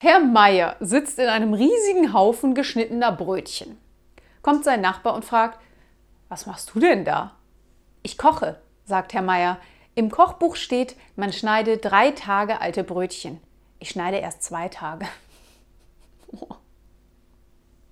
Herr Meier sitzt in einem riesigen Haufen geschnittener Brötchen. Kommt sein Nachbar und fragt, was machst du denn da? Ich koche, sagt Herr Meier. Im Kochbuch steht, man schneide drei Tage alte Brötchen. Ich schneide erst zwei Tage.